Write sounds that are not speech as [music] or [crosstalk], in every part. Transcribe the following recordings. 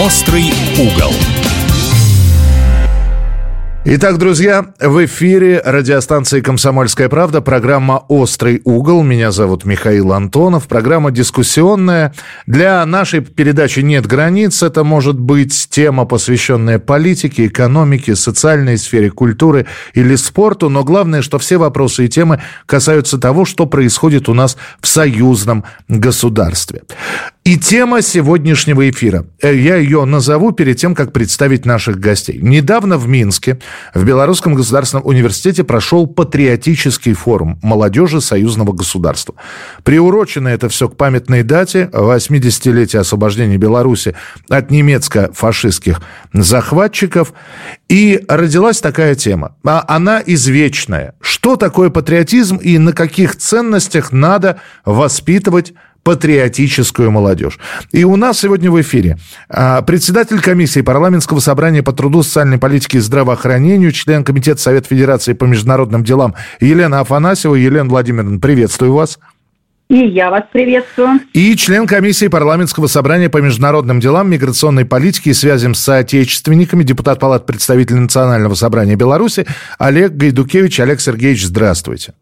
Острый угол. Итак, друзья, в эфире радиостанции «Комсомольская правда» программа «Острый угол». Меня зовут Михаил Антонов. Программа дискуссионная. Для нашей передачи нет границ. Это может быть тема, посвященная политике, экономике, социальной сфере, культуры или спорту. Но главное, что все вопросы и темы касаются того, что происходит у нас в союзном государстве. И тема сегодняшнего эфира. Э, я ее назову перед тем, как представить наших гостей. Недавно в Минске в Белорусском государственном университете прошел патриотический форум молодежи союзного государства. Приурочено это все к памятной дате 80-летия освобождения Беларуси от немецко-фашистских захватчиков. И родилась такая тема. А она извечная. Что такое патриотизм и на каких ценностях надо воспитывать патриотическую молодежь. И у нас сегодня в эфире а, председатель комиссии парламентского собрания по труду, социальной политике и здравоохранению, член Комитета Совета Федерации по международным делам Елена Афанасьева. Елена Владимировна, приветствую вас. И я вас приветствую. И член комиссии парламентского собрания по международным делам, миграционной политике и связям с соотечественниками, депутат Палат представителей Национального собрания Беларуси Олег Гайдукевич. Олег Сергеевич, здравствуйте.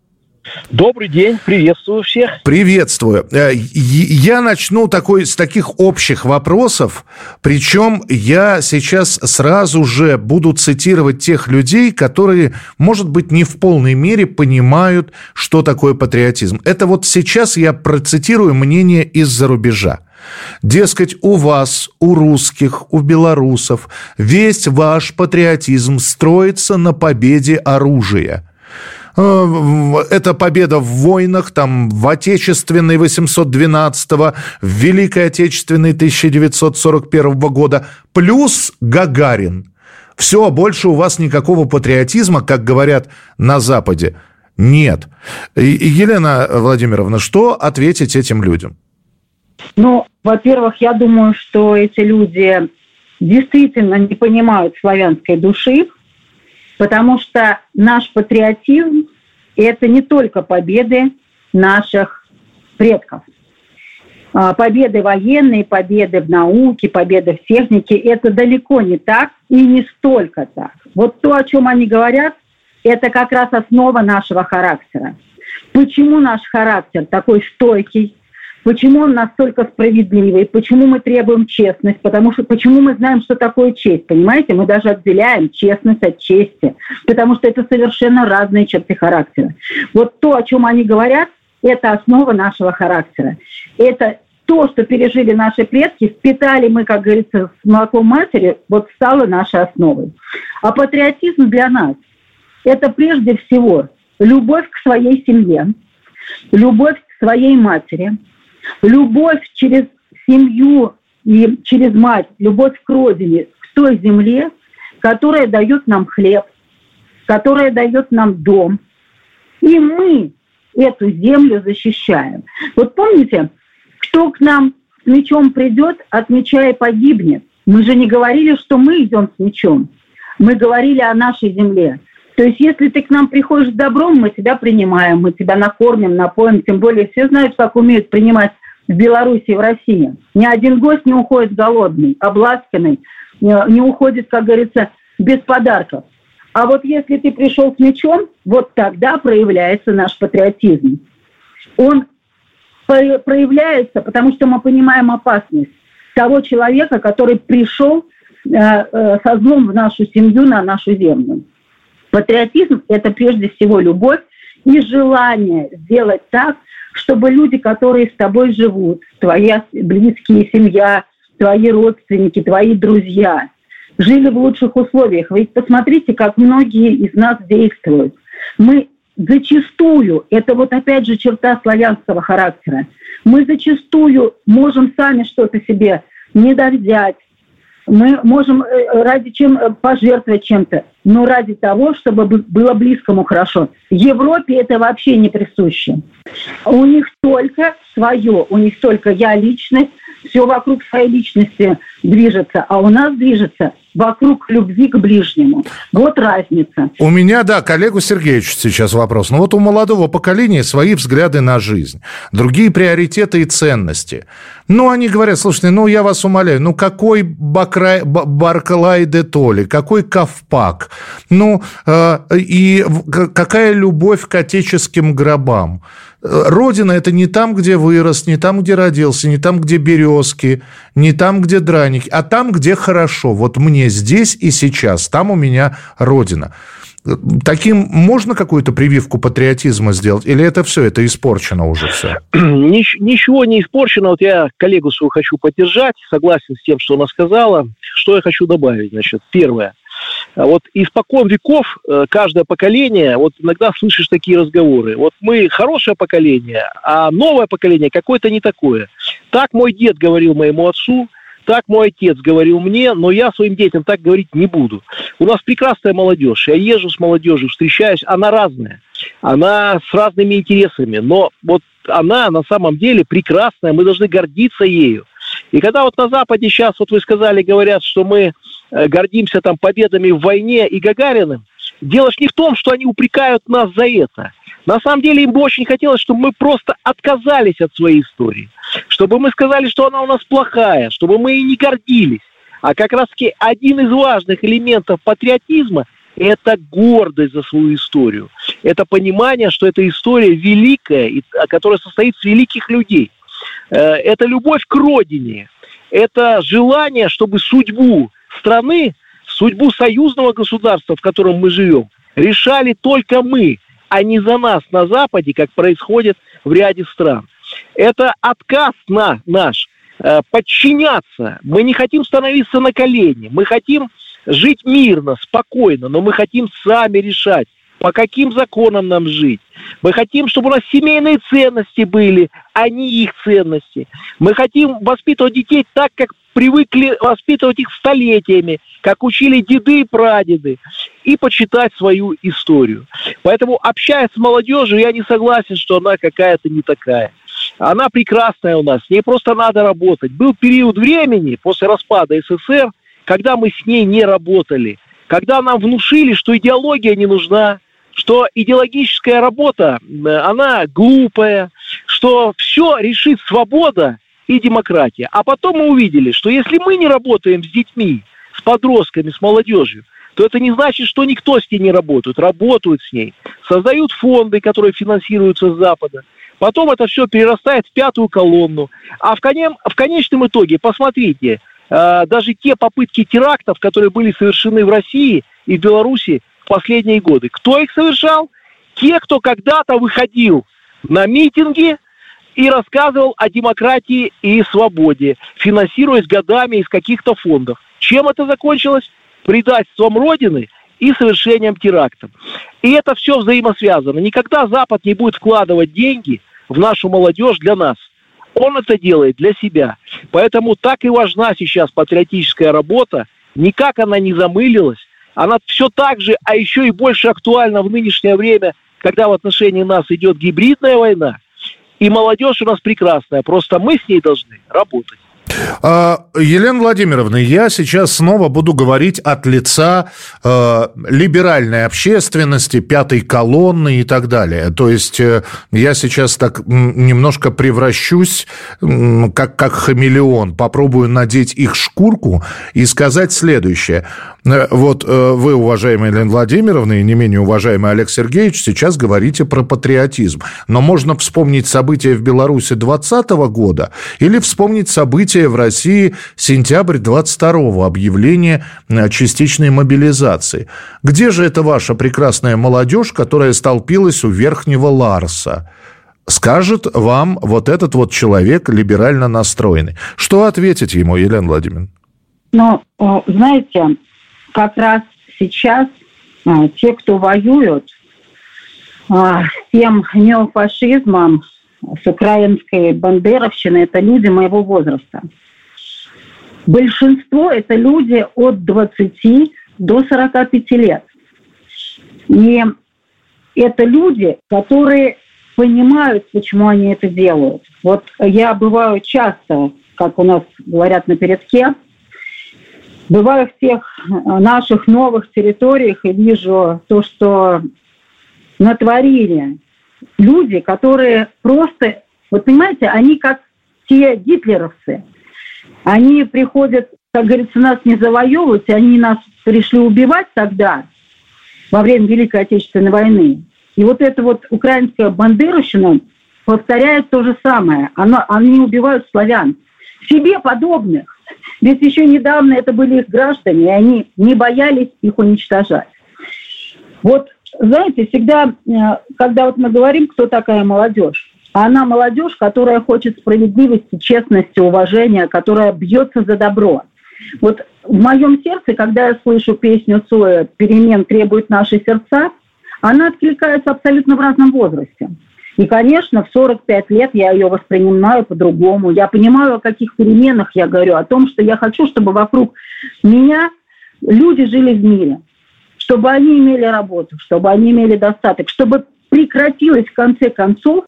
Добрый день, приветствую всех. Приветствую. Э, я начну такой, с таких общих вопросов, причем я сейчас сразу же буду цитировать тех людей, которые, может быть, не в полной мере понимают, что такое патриотизм. Это вот сейчас я процитирую мнение из-за рубежа. Дескать, у вас, у русских, у белорусов весь ваш патриотизм строится на победе оружия – это победа в войнах, там, в Отечественной 812-го, в Великой Отечественной 1941 года, плюс Гагарин. Все, больше у вас никакого патриотизма, как говорят на Западе, нет. Елена Владимировна, что ответить этим людям? Ну, во-первых, я думаю, что эти люди действительно не понимают славянской души, потому что наш патриотизм – это не только победы наших предков. А, победы военные, победы в науке, победы в технике – это далеко не так и не столько так. Вот то, о чем они говорят, это как раз основа нашего характера. Почему наш характер такой стойкий, Почему он настолько справедливый? Почему мы требуем честность? Потому что почему мы знаем, что такое честь? Понимаете, мы даже отделяем честность от чести, потому что это совершенно разные черты характера. Вот то, о чем они говорят, это основа нашего характера. Это то, что пережили наши предки, впитали мы, как говорится, с молоком матери, вот стало нашей основой. А патриотизм для нас – это прежде всего любовь к своей семье, любовь к своей матери – Любовь через семью и через мать, любовь к родине, к той земле, которая дает нам хлеб, которая дает нам дом. И мы эту землю защищаем. Вот помните, кто к нам с мечом придет, от меча и погибнет. Мы же не говорили, что мы идем с мечом. Мы говорили о нашей земле. То есть, если ты к нам приходишь с добром, мы тебя принимаем, мы тебя накормим, напоим. Тем более, все знают, как умеют принимать в Беларуси и в России. Ни один гость не уходит голодный, обласканный, не уходит, как говорится, без подарков. А вот если ты пришел с мечом, вот тогда проявляется наш патриотизм. Он проявляется, потому что мы понимаем опасность того человека, который пришел э, э, со злом в нашу семью, на нашу землю. Патриотизм – это прежде всего любовь и желание сделать так, чтобы люди, которые с тобой живут, твои близкие, семья, твои родственники, твои друзья, жили в лучших условиях. Ведь посмотрите, как многие из нас действуют. Мы зачастую, это вот опять же черта славянского характера, мы зачастую можем сами что-то себе не довзять, мы можем э, ради чем э, пожертвовать чем-то, но ради того, чтобы было близкому хорошо. Европе это вообще не присуще. У них только свое, у них только я личность, все вокруг своей личности движется, а у нас движется вокруг любви к ближнему. Вот разница. У меня, да, коллегу Сергеевичу сейчас вопрос. Ну вот у молодого поколения свои взгляды на жизнь, другие приоритеты и ценности. Ну, они говорят, слушайте, ну, я вас умоляю, ну, какой Бакра... Барклай де Толли, какой Ковпак, ну, э, и какая любовь к отеческим гробам. Родина – это не там, где вырос, не там, где родился, не там, где березки, не там, где драники, а там, где хорошо. Вот мне здесь и сейчас, там у меня родина. Таким можно какую-то прививку патриотизма сделать? Или это все, это испорчено уже все? [clears throat] Ничего не испорчено. Вот я коллегу свою хочу поддержать, согласен с тем, что она сказала. Что я хочу добавить? Значит, первое. Вот испокон веков э, каждое поколение, вот иногда слышишь такие разговоры. Вот мы хорошее поколение, а новое поколение какое-то не такое. Так мой дед говорил моему отцу – так мой отец говорил мне, но я своим детям так говорить не буду. У нас прекрасная молодежь. Я езжу с молодежью, встречаюсь. Она разная. Она с разными интересами. Но вот она на самом деле прекрасная. Мы должны гордиться ею. И когда вот на Западе сейчас, вот вы сказали, говорят, что мы э, гордимся там победами в войне и Гагариным, дело ж не в том, что они упрекают нас за это. На самом деле им бы очень хотелось, чтобы мы просто отказались от своей истории. Чтобы мы сказали, что она у нас плохая, чтобы мы и не гордились. А как раз таки один из важных элементов патриотизма – это гордость за свою историю. Это понимание, что эта история великая, которая состоит из великих людей. Э, это любовь к родине. Это желание, чтобы судьбу страны, судьбу союзного государства, в котором мы живем, решали только мы – а не за нас на Западе, как происходит в ряде стран. Это отказ на наш подчиняться. Мы не хотим становиться на колени. Мы хотим жить мирно, спокойно, но мы хотим сами решать, по каким законам нам жить. Мы хотим, чтобы у нас семейные ценности были, а не их ценности. Мы хотим воспитывать детей так, как привыкли воспитывать их столетиями, как учили деды и прадеды, и почитать свою историю. Поэтому, общаясь с молодежью, я не согласен, что она какая-то не такая. Она прекрасная у нас, с ней просто надо работать. Был период времени после распада СССР, когда мы с ней не работали, когда нам внушили, что идеология не нужна, что идеологическая работа, она глупая, что все решит свобода и демократия. А потом мы увидели, что если мы не работаем с детьми, с подростками, с молодежью, то это не значит, что никто с ней не работает. Работают с ней, создают фонды, которые финансируются с Запада. Потом это все перерастает в пятую колонну. А в, конем, в конечном итоге, посмотрите, э, даже те попытки терактов, которые были совершены в России и в Беларуси в последние годы, кто их совершал? Те, кто когда-то выходил на митинги, и рассказывал о демократии и свободе, финансируясь годами из каких-то фондов. Чем это закончилось? Предательством Родины и совершением терактов. И это все взаимосвязано. Никогда Запад не будет вкладывать деньги в нашу молодежь для нас. Он это делает для себя. Поэтому так и важна сейчас патриотическая работа. Никак она не замылилась. Она все так же, а еще и больше актуальна в нынешнее время, когда в отношении нас идет гибридная война – и молодежь у нас прекрасная, просто мы с ней должны работать. А, Елена Владимировна, я сейчас снова буду говорить от лица э, либеральной общественности, пятой колонны и так далее. То есть э, я сейчас так немножко превращусь, э, как, как хамелеон, попробую надеть их шкурку и сказать следующее. Э, вот э, вы, уважаемая Елена Владимировна, и не менее уважаемый Олег Сергеевич, сейчас говорите про патриотизм. Но можно вспомнить события в Беларуси 2020 года или вспомнить события в России сентябрь 22 объявление частичной мобилизации. Где же эта ваша прекрасная молодежь, которая столпилась у Верхнего Ларса? Скажет вам вот этот вот человек либерально настроенный. Что ответить ему, Елена Владимировна? Ну, знаете, как раз сейчас а, те, кто воюют с тем неофашизмом, с украинской бандеровщиной, это люди моего возраста. Большинство это люди от 20 до 45 лет. И это люди, которые понимают, почему они это делают. Вот я бываю часто, как у нас говорят на передке, бываю в тех наших новых территориях и вижу то, что натворили люди, которые просто, вот понимаете, они как все гитлеровцы. Они приходят, как говорится, нас не завоевывать, они нас пришли убивать тогда, во время Великой Отечественной войны. И вот эта вот украинская бандеровщина повторяет то же самое. Оно, они убивают славян. Себе подобных. Ведь еще недавно это были их граждане, и они не боялись их уничтожать. Вот, знаете, всегда, э, когда вот мы говорим, кто такая молодежь, она молодежь, которая хочет справедливости, честности, уважения, которая бьется за добро. Вот в моем сердце, когда я слышу песню Цоя «Перемен требуют наши сердца», она откликается абсолютно в разном возрасте. И, конечно, в 45 лет я ее воспринимаю по-другому. Я понимаю, о каких переменах я говорю, о том, что я хочу, чтобы вокруг меня люди жили в мире, чтобы они имели работу, чтобы они имели достаток, чтобы прекратилось в конце концов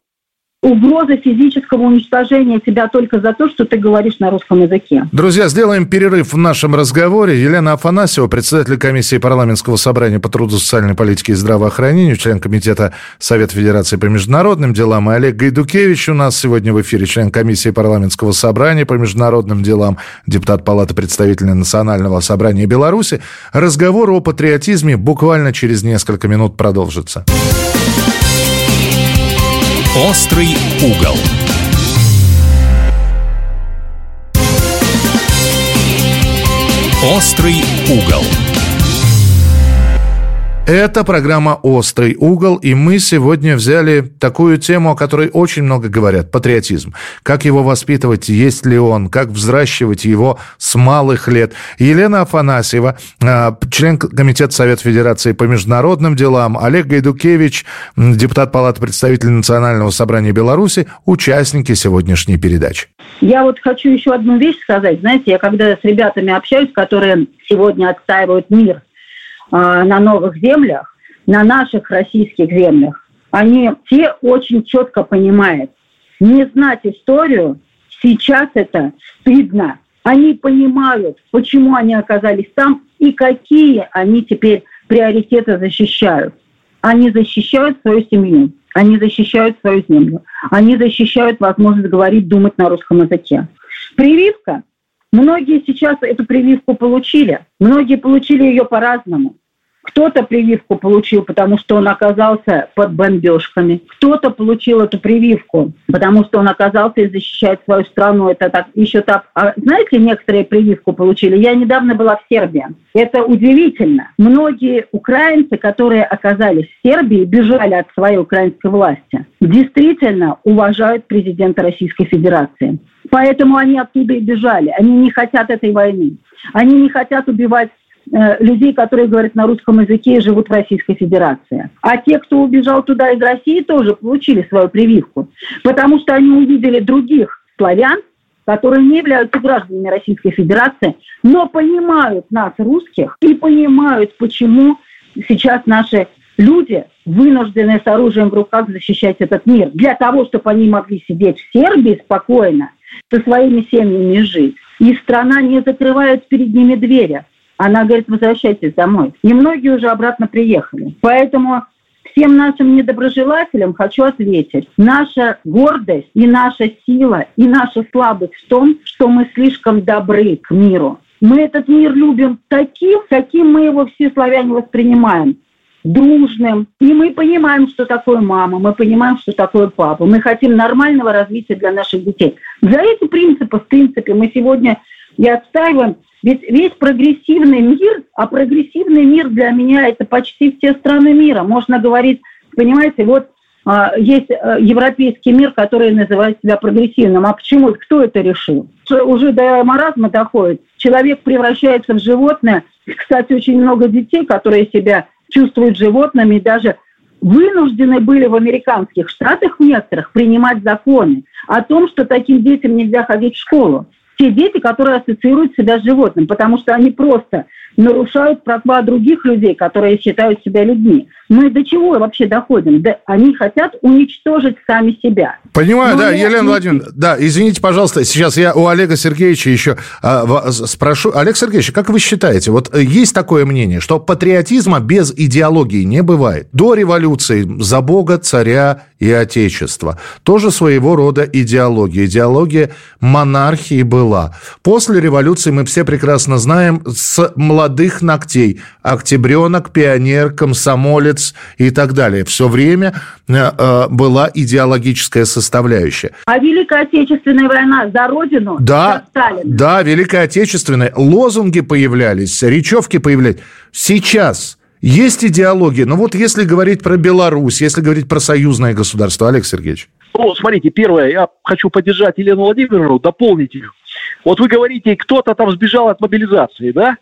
угроза физического уничтожения тебя только за то, что ты говоришь на русском языке. Друзья, сделаем перерыв в нашем разговоре. Елена Афанасьева, председатель комиссии парламентского собрания по труду, социальной политике и здравоохранению, член комитета Совета Федерации по международным делам, и Олег Гайдукевич у нас сегодня в эфире, член комиссии парламентского собрания по международным делам, депутат Палаты представителей Национального собрания Беларуси. Разговор о патриотизме буквально через несколько минут продолжится. Острый угол. Острый угол. Это программа «Острый угол», и мы сегодня взяли такую тему, о которой очень много говорят – патриотизм. Как его воспитывать, есть ли он, как взращивать его с малых лет. Елена Афанасьева, а, член Комитета Совета Федерации по международным делам, Олег Гайдукевич, депутат Палаты представителей Национального собрания Беларуси, участники сегодняшней передачи. Я вот хочу еще одну вещь сказать. Знаете, я когда с ребятами общаюсь, которые сегодня отстаивают мир – на новых землях, на наших российских землях, они все очень четко понимают, не знать историю сейчас это стыдно. Они понимают, почему они оказались там и какие они теперь приоритеты защищают. Они защищают свою семью, они защищают свою землю, они защищают возможность говорить, думать на русском языке. Прививка. Многие сейчас эту прививку получили, многие получили ее по-разному. Кто-то прививку получил, потому что он оказался под бомбежками. Кто-то получил эту прививку, потому что он оказался и защищает свою страну. Это так еще так. А знаете, некоторые прививку получили. Я недавно была в Сербии. Это удивительно. Многие украинцы, которые оказались в Сербии, бежали от своей украинской власти, действительно уважают президента Российской Федерации. Поэтому они оттуда и бежали. Они не хотят этой войны. Они не хотят убивать людей, которые говорят на русском языке и живут в Российской Федерации. А те, кто убежал туда из России, тоже получили свою прививку, потому что они увидели других славян, которые не являются гражданами Российской Федерации, но понимают нас, русских, и понимают, почему сейчас наши люди вынуждены с оружием в руках защищать этот мир. Для того, чтобы они могли сидеть в Сербии спокойно, со своими семьями жить. И страна не закрывает перед ними двери. Она говорит, возвращайтесь домой. И многие уже обратно приехали. Поэтому всем нашим недоброжелателям хочу ответить. Наша гордость и наша сила и наша слабость в том, что мы слишком добры к миру. Мы этот мир любим таким, каким мы его все славяне воспринимаем дружным. И мы понимаем, что такое мама, мы понимаем, что такое папа. Мы хотим нормального развития для наших детей. За эти принципы, в принципе, мы сегодня и отстаиваем ведь весь прогрессивный мир, а прогрессивный мир для меня это почти все страны мира. Можно говорить, понимаете, вот а, есть а, европейский мир, который называет себя прогрессивным. А почему? Кто это решил? Уже до маразма доходит. Человек превращается в животное. Кстати, очень много детей, которые себя чувствуют животными, даже вынуждены были в американских штатах некоторых принимать законы о том, что таким детям нельзя ходить в школу те дети, которые ассоциируют себя с животным, потому что они просто нарушают права других людей, которые считают себя людьми. Мы до чего вообще доходим? Да, они хотят уничтожить сами себя. Понимаю, Но да, Елена не... Владимировна, да, извините, пожалуйста, сейчас я у Олега Сергеевича еще а, спрошу. Олег Сергеевич, как вы считаете, вот э, есть такое мнение, что патриотизма без идеологии не бывает? До революции за Бога, царя и Отечества. Тоже своего рода идеология. Идеология монархии была. После революции мы все прекрасно знаем с молодых ногтей. Октябренок, пионер, комсомолец и так далее. Все время э, э, была идеологическая составляющая. А Великая Отечественная война за Родину? Да, за да, Великая Отечественная. Лозунги появлялись, речевки появлялись. Сейчас есть идеология. Но вот если говорить про Беларусь, если говорить про союзное государство, Олег Сергеевич. Ну, смотрите, первое, я хочу поддержать Елену Владимировну, дополнить ее. Вот вы говорите, кто-то там сбежал от мобилизации, да?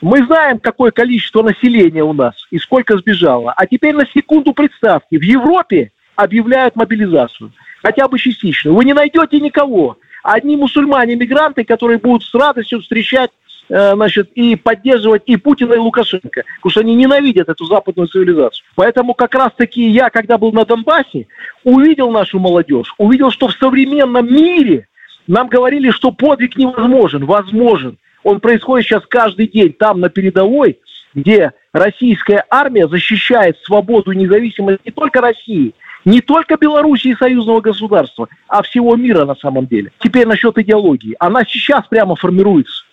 Мы знаем, какое количество населения у нас и сколько сбежало. А теперь на секунду представьте, в Европе объявляют мобилизацию, хотя бы частично. Вы не найдете никого. Одни мусульмане-мигранты, которые будут с радостью встречать э, значит, и поддерживать и Путина, и Лукашенко, потому что они ненавидят эту западную цивилизацию. Поэтому как раз-таки я, когда был на Донбассе, увидел нашу молодежь, увидел, что в современном мире нам говорили, что подвиг невозможен, возможен. Он происходит сейчас каждый день там, на передовой, где российская армия защищает свободу и независимость не только России, не только Белоруссии и союзного государства, а всего мира на самом деле. Теперь насчет идеологии. Она сейчас прямо формируется.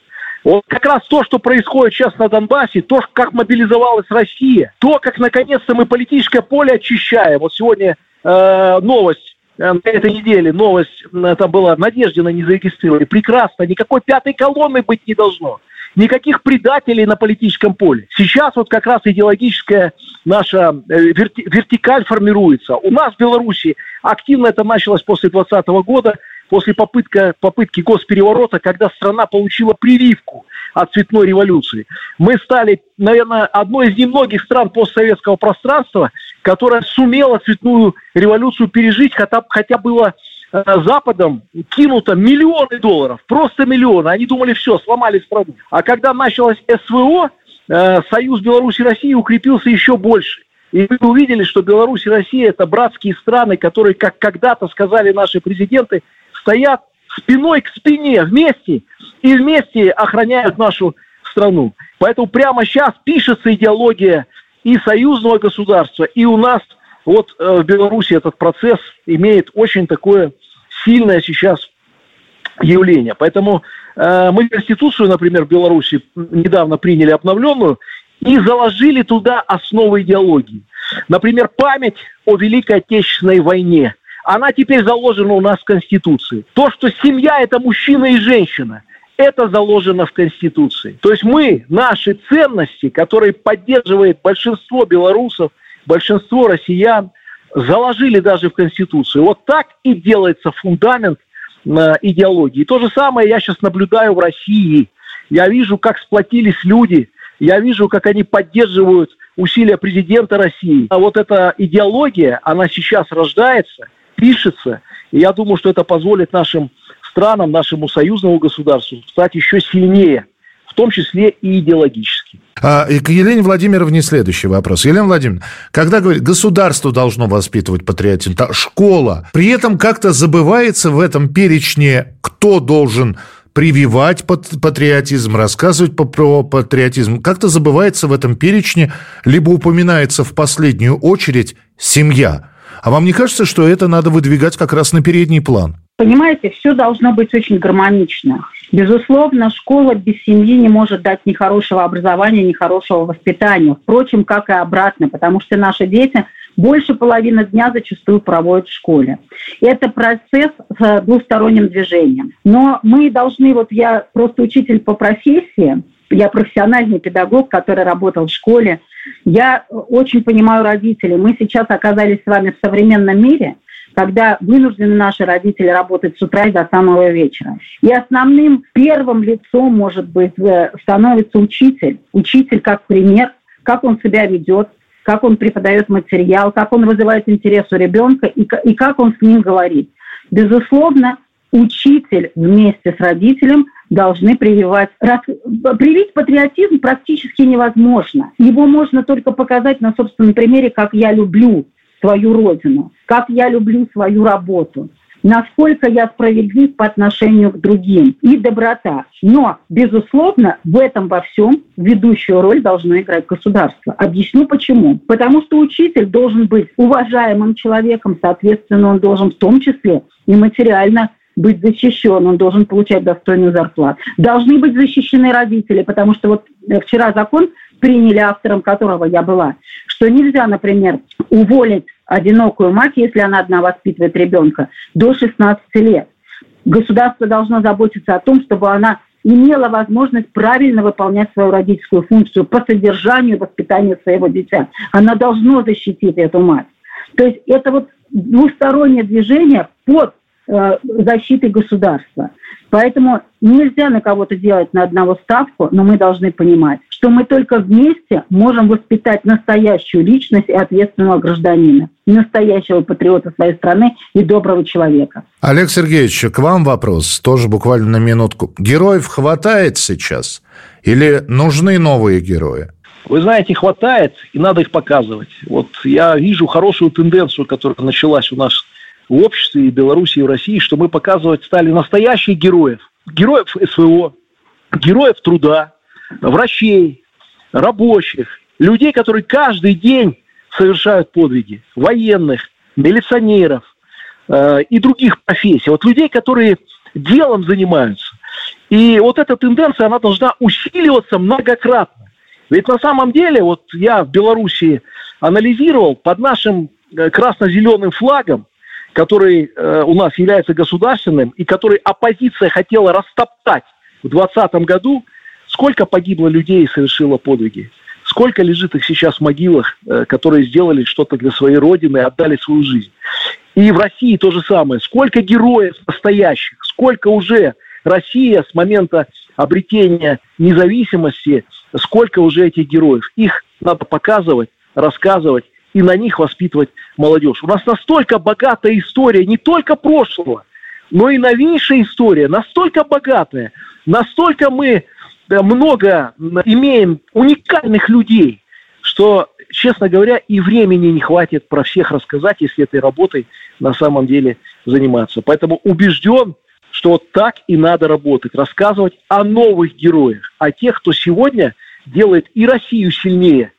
Вот как раз то, что происходит сейчас на Донбассе, то, как мобилизовалась Россия, то, как наконец-то мы политическое поле очищаем. Вот сегодня э, новость на этой неделе новость, это была, Надеждина не зарегистрировали. Прекрасно, никакой пятой колонны быть не должно. Никаких предателей на политическом поле. Сейчас вот как раз идеологическая наша э, верти, вертикаль формируется. У нас в Беларуси активно это началось после 2020 года, после попытка, попытки госпереворота, когда страна получила прививку от цветной революции. Мы стали, наверное, одной из немногих стран постсоветского пространства, которая сумела цветную революцию пережить, хотя, хотя было э, Западом кинуто миллионы долларов, просто миллионы. Они думали, все, сломали страну. А когда началось СВО, э, Союз Беларуси и России укрепился еще больше. И мы увидели, что Беларусь и Россия – это братские страны, которые, как когда-то сказали наши президенты, стоят спиной к спине вместе и вместе охраняют нашу страну. Поэтому прямо сейчас пишется идеология и союзного государства, и у нас вот э, в Беларуси этот процесс имеет очень такое сильное сейчас явление. Поэтому э, мы Конституцию, например, в Беларуси недавно приняли обновленную и заложили туда основы идеологии. Например, память о Великой Отечественной войне – она теперь заложена у нас в Конституции. То, что семья – это мужчина и женщина, это заложено в Конституции. То есть мы, наши ценности, которые поддерживает большинство белорусов, большинство россиян, заложили даже в Конституцию. Вот так и делается фундамент идеологии. И то же самое я сейчас наблюдаю в России. Я вижу, как сплотились люди, я вижу, как они поддерживают усилия президента России. А вот эта идеология, она сейчас рождается, пишется. И я думаю, что это позволит нашим странам, нашему союзному государству стать еще сильнее, в том числе и идеологически. А, и к Елене Владимировне следующий вопрос. Елена Владимировна, когда говорит, государство должно воспитывать патриотизм, школа, при этом как-то забывается в этом перечне, кто должен прививать патриотизм, рассказывать про патриотизм. Как-то забывается в этом перечне, либо упоминается в последнюю очередь семья. А вам не кажется, что это надо выдвигать как раз на передний план? Понимаете, все должно быть очень гармонично. Безусловно, школа без семьи не может дать ни хорошего образования, ни хорошего воспитания. Впрочем, как и обратно, потому что наши дети больше половины дня зачастую проводят в школе. Это процесс с двусторонним движением. Но мы должны, вот я просто учитель по профессии, я профессиональный педагог, который работал в школе. Я очень понимаю родителей. Мы сейчас оказались с вами в современном мире, когда вынуждены наши родители работать с утра и до самого вечера. И основным первым лицом, может быть, э, становится учитель. Учитель как пример, как он себя ведет, как он преподает материал, как он вызывает интерес у ребенка и, и как он с ним говорит. Безусловно, учитель вместе с родителем должны прививать. Привить патриотизм практически невозможно. Его можно только показать на собственном примере, как я люблю свою родину, как я люблю свою работу насколько я справедлив по отношению к другим и доброта. Но, безусловно, в этом во всем ведущую роль должно играть государство. Объясню почему. Потому что учитель должен быть уважаемым человеком, соответственно, он должен в том числе и материально быть защищен, он должен получать достойную зарплату. Должны быть защищены родители, потому что вот э, вчера закон приняли, автором которого я была, что нельзя, например, уволить одинокую мать, если она одна воспитывает ребенка, до 16 лет. Государство должно заботиться о том, чтобы она имела возможность правильно выполнять свою родительскую функцию по содержанию воспитания своего дитя. Она должна защитить эту мать. То есть это вот двустороннее движение под э, защитой государства. Поэтому нельзя на кого-то делать на одного ставку, но мы должны понимать, что мы только вместе можем воспитать настоящую личность и ответственного гражданина, настоящего патриота своей страны и доброго человека. Олег Сергеевич, к вам вопрос, тоже буквально на минутку. Героев хватает сейчас или нужны новые герои? Вы знаете, хватает, и надо их показывать. Вот я вижу хорошую тенденцию, которая началась у нас в обществе и Беларуси, и в России, что мы показывать стали настоящих героев. Героев СВО, героев труда, врачей, рабочих, людей, которые каждый день совершают подвиги, военных, милиционеров э, и других профессий. Вот людей, которые делом занимаются. И вот эта тенденция, она должна усиливаться многократно. Ведь на самом деле, вот я в Беларуси анализировал под нашим э, красно-зеленым флагом который э, у нас является государственным и который оппозиция хотела растоптать в 2020 году, сколько погибло людей и совершило подвиги? Сколько лежит их сейчас в могилах, э, которые сделали что-то для своей родины отдали свою жизнь? И в России то же самое. Сколько героев настоящих, сколько уже Россия с момента обретения независимости, сколько уже этих героев. Их надо показывать, рассказывать и на них воспитывать молодежь. У нас настолько богатая история не только прошлого, но и новейшая история, настолько богатая, настолько мы много имеем уникальных людей, что, честно говоря, и времени не хватит про всех рассказать, если этой работой на самом деле заниматься. Поэтому убежден, что так и надо работать, рассказывать о новых героях, о тех, кто сегодня делает и Россию сильнее,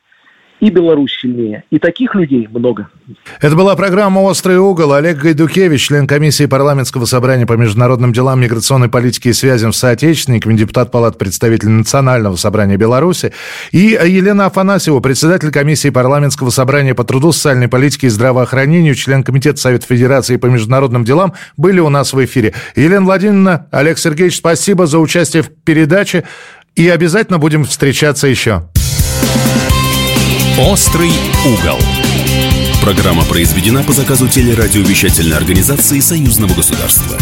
и Беларусь сильнее. И таких людей много. Это была программа «Острый угол». Олег Гайдукевич, член комиссии парламентского собрания по международным делам, миграционной политике и связям с соотечественниками, депутат Палаты представителей Национального собрания Беларуси. И Елена Афанасьева, председатель комиссии парламентского собрания по труду, социальной политике и здравоохранению, член комитета Совета Федерации по международным делам, были у нас в эфире. Елена Владимировна, Олег Сергеевич, спасибо за участие в передаче. И обязательно будем встречаться еще. «Острый угол». Программа произведена по заказу телерадиовещательной организации Союзного государства.